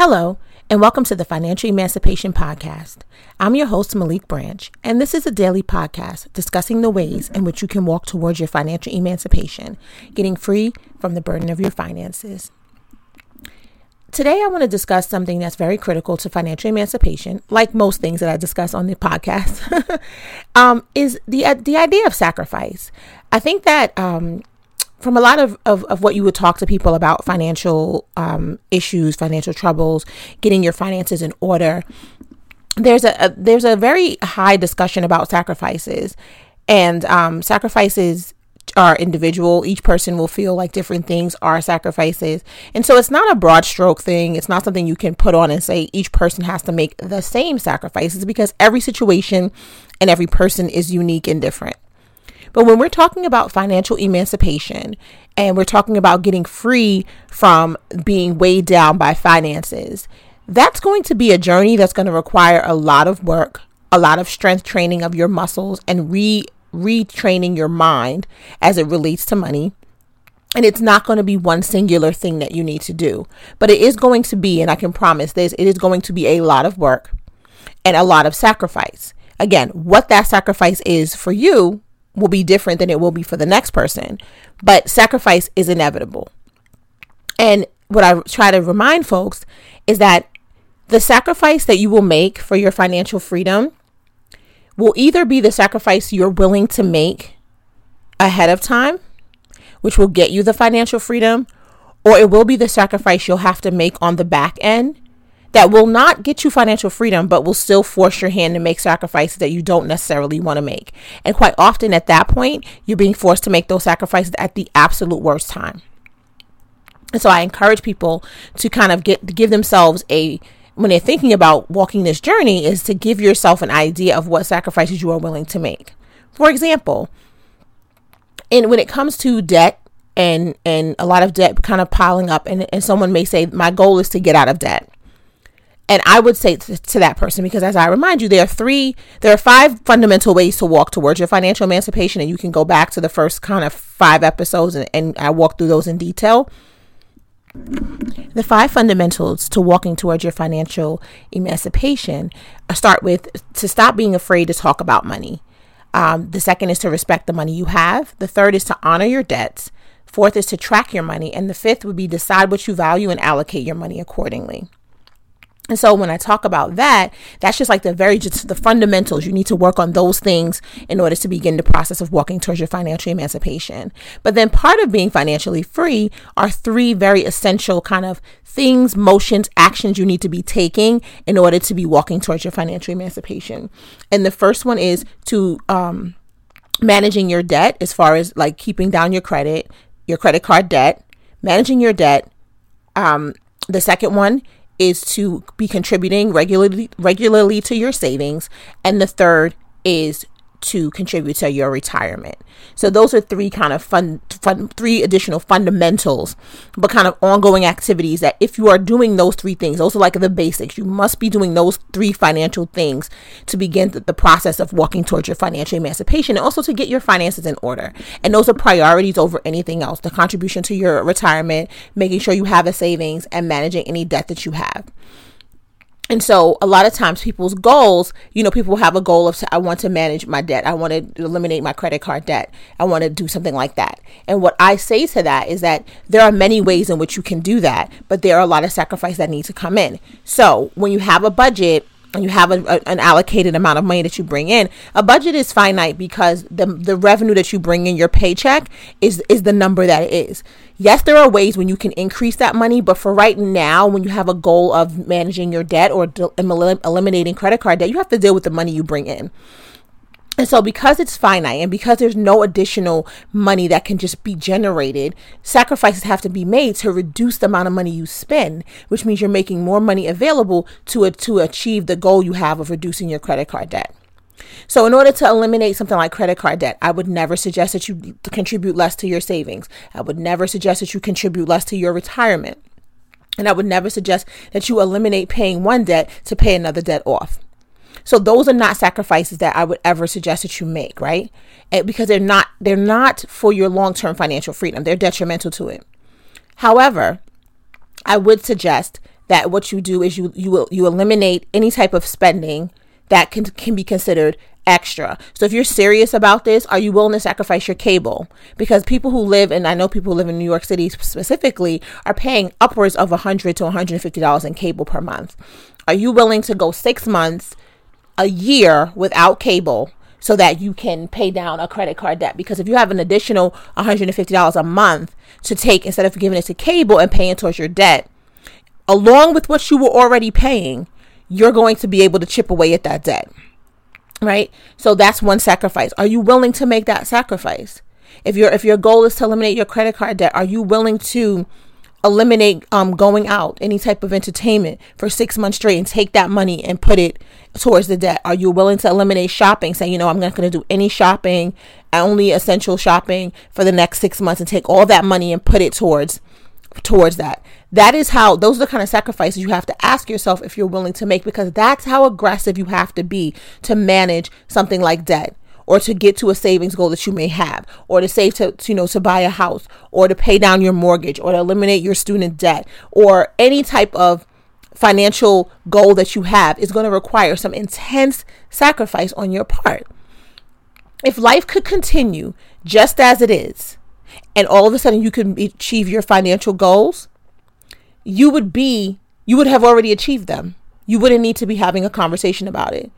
Hello, and welcome to the Financial Emancipation Podcast. I'm your host, Maliek Branch, and this is a daily podcast discussing the ways in which you can walk towards your financial emancipation, getting free from the burden of your finances. Today, I want to discuss something that's very critical to financial emancipation, like most things that I discuss on the podcast, um, is the, the idea of sacrifice. I think that um, from a lot of, of, of, what you would talk to people about financial um, issues, financial troubles, getting your finances in order, there's a, a there's a very high discussion about sacrifices, and um, sacrifices are individual. Each person will feel like different things are sacrifices, and so it's not a broad stroke thing. It's not something you can put on and say each person has to make the same sacrifices because every situation and every person is unique and different. But when we're talking about financial emancipation and we're talking about getting free from being weighed down by finances, that's going to be a journey that's going to require a lot of work, a lot of strength training of your muscles, and re retraining your mind as it relates to money. And it's not going to be one singular thing that you need to do, but it is going to be, and I can promise this, it is going to be a lot of work and a lot of sacrifice. Again, what that sacrifice is for you will be different than it will be for the next person, but sacrifice is inevitable. And what I try to remind folks is that the sacrifice that you will make for your financial freedom will either be the sacrifice you're willing to make ahead of time, which will get you the financial freedom, or it will be the sacrifice you'll have to make on the back end that will not get you financial freedom, but will still force your hand to make sacrifices that you don't necessarily want to make. And quite often at that point, you're being forced to make those sacrifices at the absolute worst time. And so I encourage people to kind of get give themselves a when they're thinking about walking this journey is to give yourself an idea of what sacrifices you are willing to make. For example, and when it comes to debt and and a lot of debt kind of piling up and, and someone may say my goal is to get out of debt and I would say to, that person, because as I remind you, there are three, there are five fundamental ways to walk towards your financial emancipation. And you can go back to the first kind of five episodes and, and I walk through those in detail. The five fundamentals to walking towards your financial emancipation start with to stop being afraid to talk about money. Um, the second is to respect the money you have. The third is to honor your debts. Fourth is to track your money. And the fifth would be decide what you value and allocate your money accordingly. And so when I talk about that, that's just like the very just the fundamentals. You need to work on those things in order to begin the process of walking towards your financial emancipation. But then part of being financially free are three very essential kind of things, motions, actions you need to be taking in order to be walking towards your financial emancipation. And the first one is to um, managing your debt as far as like keeping down your credit, your credit card debt, managing your debt. Um, the second one is to be contributing regularly regularly to your savings. And the third is to contribute to your retirement. So those are three kind of fun, fun three additional fundamentals, but kind of ongoing activities that if you are doing those three things, those are like the basics. You must be doing those three financial things to begin the, the process of walking towards your financial emancipation and also to get your finances in order. And those are priorities over anything else. The contribution to your retirement, making sure you have a savings and managing any debt that you have. And so a lot of times people's goals, you know, people have a goal of I want to manage my debt. I want to eliminate my credit card debt. I want to do something like that. And what I say to that is that there are many ways in which you can do that, but there are a lot of sacrifice that need to come in. So when you have a budget, and you have a, a, an allocated amount of money that you bring in a budget is finite because the the revenue that you bring in your paycheck is is the number that it is. Yes there are ways when you can increase that money but for right now when you have a goal of managing your debt or eliminating credit card debt you have to deal with the money you bring in and so, because it's finite and because there's no additional money that can just be generated, sacrifices have to be made to reduce the amount of money you spend, which means you're making more money available to, to achieve the goal you have of reducing your credit card debt. So, in order to eliminate something like credit card debt, I would never suggest that you contribute less to your savings. I would never suggest that you contribute less to your retirement. And I would never suggest that you eliminate paying one debt to pay another debt off. So those are not sacrifices that I would ever suggest that you make, right? And because they're not they're not for your long-term financial freedom. They're detrimental to it. However, I would suggest that what you do is you you you eliminate any type of spending that can can be considered extra. So if you're serious about this, are you willing to sacrifice your cable? Because people who live, and I know people who live in New York City specifically, are paying upwards of 100 to 150 dollars in cable per month. Are you willing to go six months, a year without cable? So that you can pay down a credit card debt. Because if you have an additional $150 a month to take instead of giving it to cable and paying towards your debt, along with what you were already paying, you're going to be able to chip away at that debt right so that's one sacrifice are you willing to make that sacrifice if your if your goal is to eliminate your credit card debt are you willing to eliminate um going out any type of entertainment for six months straight and take that money and put it towards the debt. Are you willing to eliminate shopping say you know i'm not going to do any shopping only essential shopping for the next six months and take all that money and put it towards towards that? That is how those are the kind of sacrifices you have to ask yourself if you're willing to make because that's how aggressive you have to be to manage something like debt or to get to a savings goal that you may have or to save to, to, you know to buy a house or to pay down your mortgage or to eliminate your student debt or any type of financial goal that you have is going to require some intense sacrifice on your part if life could continue just as it is and all of a sudden you can achieve your financial goals you would be, you would have already achieved them. You wouldn't need to be having a conversation about it.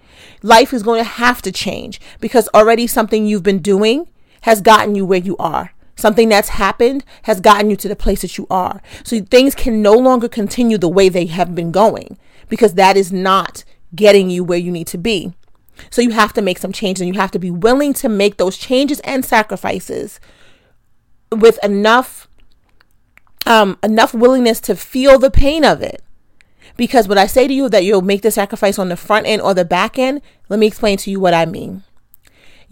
Life is going to have to change because already something you've been doing has gotten you where you are. Something that's happened has gotten you to the place that you are. So things can no longer continue the way they have been going because that is not getting you where you need to be. So you have to make some changes and you have to be willing to make those changes and sacrifices with enough um, enough willingness to feel the pain of it. Because when I say to you that you'll make the sacrifice on the front end or the back end, let me explain to you what I mean.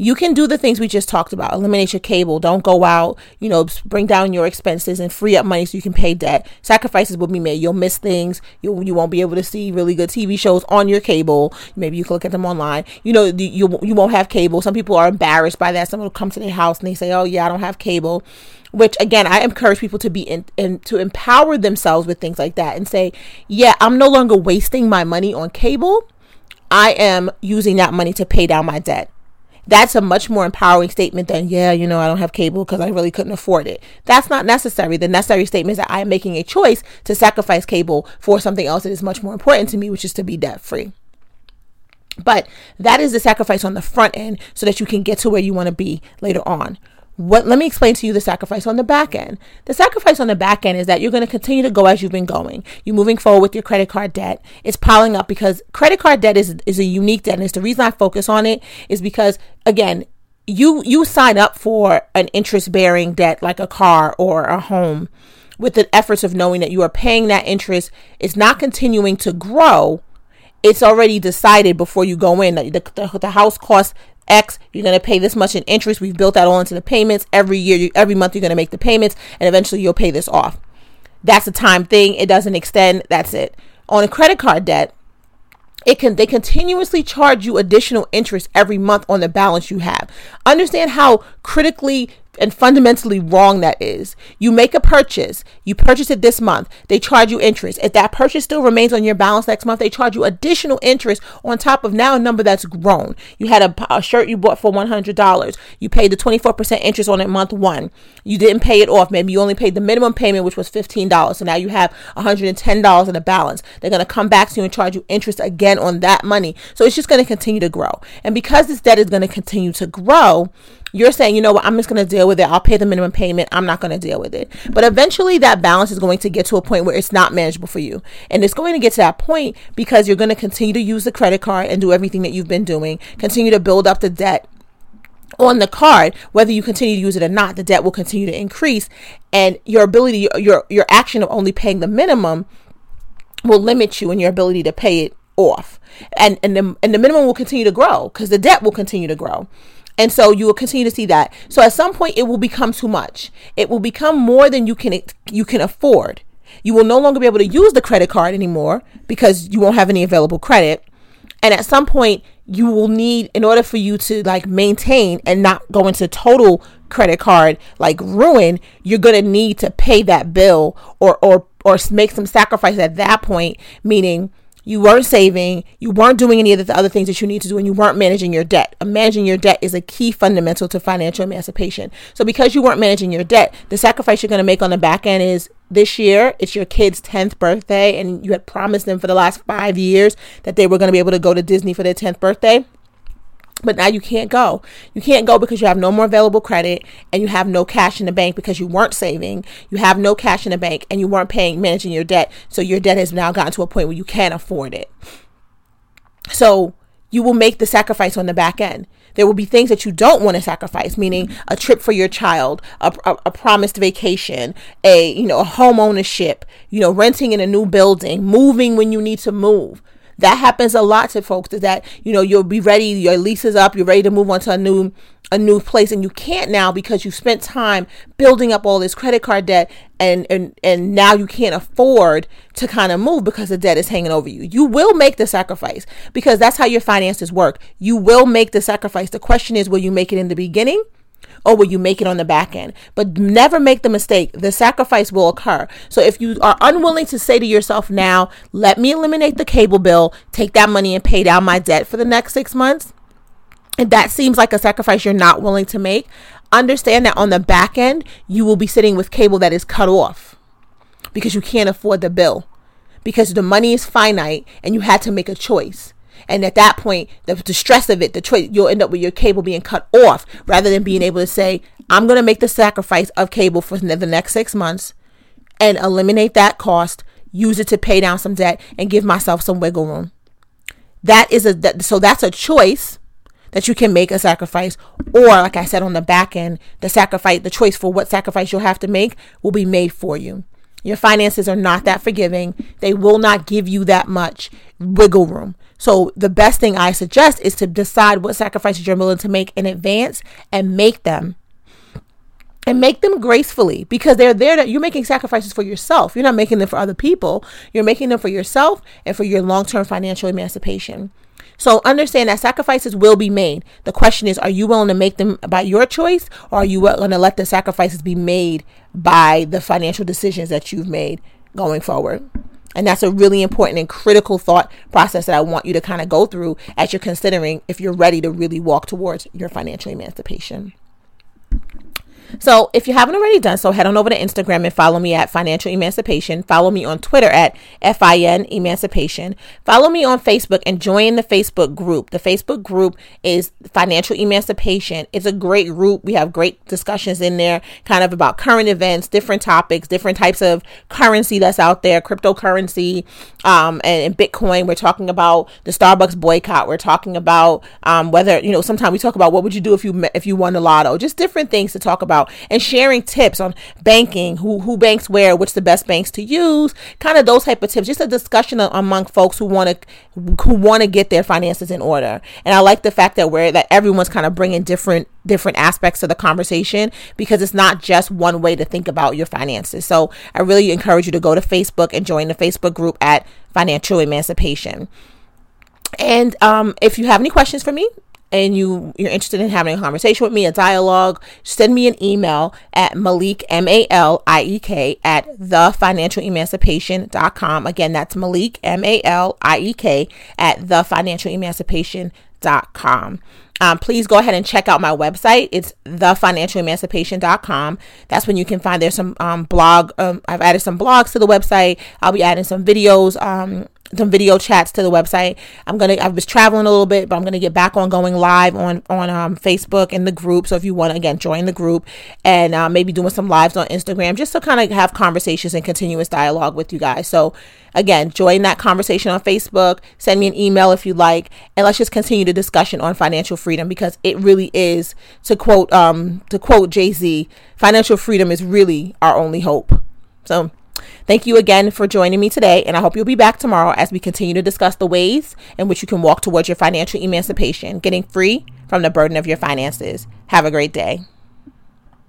You can do the things we just talked about. Eliminate your cable. Don't go out. You know, bring down your expenses and free up money so you can pay debt. Sacrifices will be made. You'll miss things. You you won't be able to see really good TV shows on your cable. Maybe you can look at them online. You know, you you won't have cable. Some people are embarrassed by that. Someone will come to their house and they say, "Oh yeah, I don't have cable." which again i encourage people to be in, in to empower themselves with things like that and say yeah i'm no longer wasting my money on cable i am using that money to pay down my debt that's a much more empowering statement than yeah you know i don't have cable because i really couldn't afford it. That's not necessary. The necessary statement is that i am making a choice to sacrifice cable for something else that is much more important to me which is to be debt free but that is the sacrifice on the front end so that you can get to where you want to be later on. What let me explain to you the sacrifice on the back end. The sacrifice on the back end is that you're going to continue to go as you've been going. You're moving forward with your credit card debt. It's piling up because credit card debt is is a unique debt and it's the reason i focus on it is because again you you sign up for an interest bearing debt like a car or a home with the efforts of knowing that you are paying that interest it's not continuing to grow it's already decided before you go in the, the, the house costs X, you're going to pay this much in interest. We've built that all into the payments. Every year, every month, you're going to make the payments, and eventually you'll pay this off. That's a time thing. It doesn't extend. That's it. On a credit card debt, it can they continuously charge you additional interest every month on the balance you have. Understand how critically and fundamentally wrong that is. You make a purchase, you purchase it this month, they charge you interest. If that purchase still remains on your balance next month, they charge you additional interest on top of now a number that's grown. You had a, a shirt you bought for $100. You paid the 24% interest on it month one. You didn't pay it off. Maybe you only paid the minimum payment, which was $15. So now you have $110 in the balance. They're going to come back to you and charge you interest again on that money. So it's just going to continue to grow. And because this debt is going to continue to grow, you're saying, you know what, I'm just going to deal with it. I'll pay the minimum payment. I'm not going to deal with it. But eventually that balance is going to get to a point where it's not manageable for you. And it's going to get to that point because you're going to continue to use the credit card and do everything that you've been doing, continue to build up the debt on the card whether you continue to use it or not the debt will continue to increase and your ability your your action of only paying the minimum will limit you in your ability to pay it off and and the, and the minimum will continue to grow because the debt will continue to grow and so you will continue to see that. So at some point it will become too much. It will become more than you can you can afford. You will no longer be able to use the credit card anymore because you won't have any available credit. And at some point you will need in order for you to like maintain and not go into total credit card like ruin, you're going to need to pay that bill or or or make some sacrifice at that point, meaning you weren't saving, you weren't doing any of the other things that you need to do, and you weren't managing your debt. managing your debt is a key fundamental to financial emancipation. So, because you weren't managing your debt, the sacrifice you're going to make on the back end is this year, it's your kid's 10th birthday, and you had promised them for the last five years that they were going to be able to go to Disney for their 10th birthday but now you can't go. You can't go because you have no more available credit and you have no cash in the bank because you weren't saving. You have no cash in the bank and you weren't paying, managing your debt. So your debt has now gotten to a point where you can't afford it. So you will make the sacrifice on the back end. There will be things that you don't want to sacrifice, meaning a trip for your child, a, a, a promised vacation, a you know a home ownership, you know renting in a new building, moving when you need to move that happens a lot to folks is that you know you'll be ready your lease is up you're ready to move on to a new a new place and you can't now because you spent time building up all this credit card debt and and and now you can't afford to kind of move because the debt is hanging over you. You will make the sacrifice because that's how your finances work. You will make the sacrifice. The question is will you make it in the beginning Oh, or will you make it on the back end? But never make the mistake. The sacrifice will occur. So if you are unwilling to say to yourself now, let me eliminate the cable bill, take that money and pay down my debt for the next six months, and that seems like a sacrifice you're not willing to make, understand that on the back end, you will be sitting with cable that is cut off because you can't afford the bill because the money is finite and you had to make a choice. And at that point, the, the stress of it, the choice, you'll end up with your cable being cut off rather than being able to say, I'm going to make the sacrifice of cable for the next six months and eliminate that cost, use it to pay down some debt, and give myself some wiggle room. That is a that, so that's a choice that you can make a sacrifice, or like I said on the back end, the sacrifice, the choice for what sacrifice you'll have to make will be made for you. Your finances are not that forgiving. They will not give you that much wiggle room. So the best thing I suggest is to decide what sacrifices you're willing to make in advance and make them. And make them gracefully because they're there that you're making sacrifices for yourself. You're not making them for other people. You're making them for yourself and for your long term financial emancipation. So understand that sacrifices will be made. The question is, are you willing to make them by your choice or are you going to let the sacrifices be made by the financial decisions that you've made going forward? And that's a really important and critical thought process that I want you to kind of go through as you're considering if you're ready to really walk towards your financial emancipation. So if you haven't already done so, head on over to Instagram and follow me at Financial Emancipation. Follow me on Twitter at FIN Emancipation. Follow me on Facebook and join the Facebook group. The Facebook group is Financial Emancipation. It's a great group. We have great discussions in there, kind of about current events, different topics, different types of currency that's out there, cryptocurrency, um, and, and Bitcoin. We're talking about the Starbucks boycott. We're talking about um, whether you know. Sometimes we talk about what would you do if you if you won the lotto. Just different things to talk about about and sharing tips on banking, who who banks where, which the best banks to use, kind of those type of tips. Just a discussion among folks who want to who want to get their finances in order. And I like the fact that we're that everyone's kind of bringing different different aspects of the conversation because it's not just one way to think about your finances. So I really encourage you to go to Facebook and join the Facebook group at Financial Emancipation. And um, if you have any questions for me, and you you're interested in having a conversation with me, a dialogue, send me an email at Maliek M A L I E K at thefinancialemancipation.com. Again, that's Maliek M A L I E K at thefinancialemancipation.com. Um, please go ahead and check out my website. It's thefinancialemancipation.com. That's when you can find there's some um, blog. Um, I've added some blogs to the website. I'll be adding some videos um, some video chats to the website. I'm gonna I was traveling a little bit, but I'm gonna get back on going live on on um, Facebook and the group. So if you want to again join the group and uh, maybe doing some lives on Instagram, just to kind of have conversations and continuous dialogue with you guys. So again, join that conversation on Facebook. Send me an email if you like, and let's just continue the discussion on financial freedom because it really is to quote um to quote Jay Z, financial freedom is really our only hope. So Thank you again for joining me today, and I hope you'll be back tomorrow as we continue to discuss the ways in which you can walk towards your financial emancipation, getting free from the burden of your finances. Have a great day.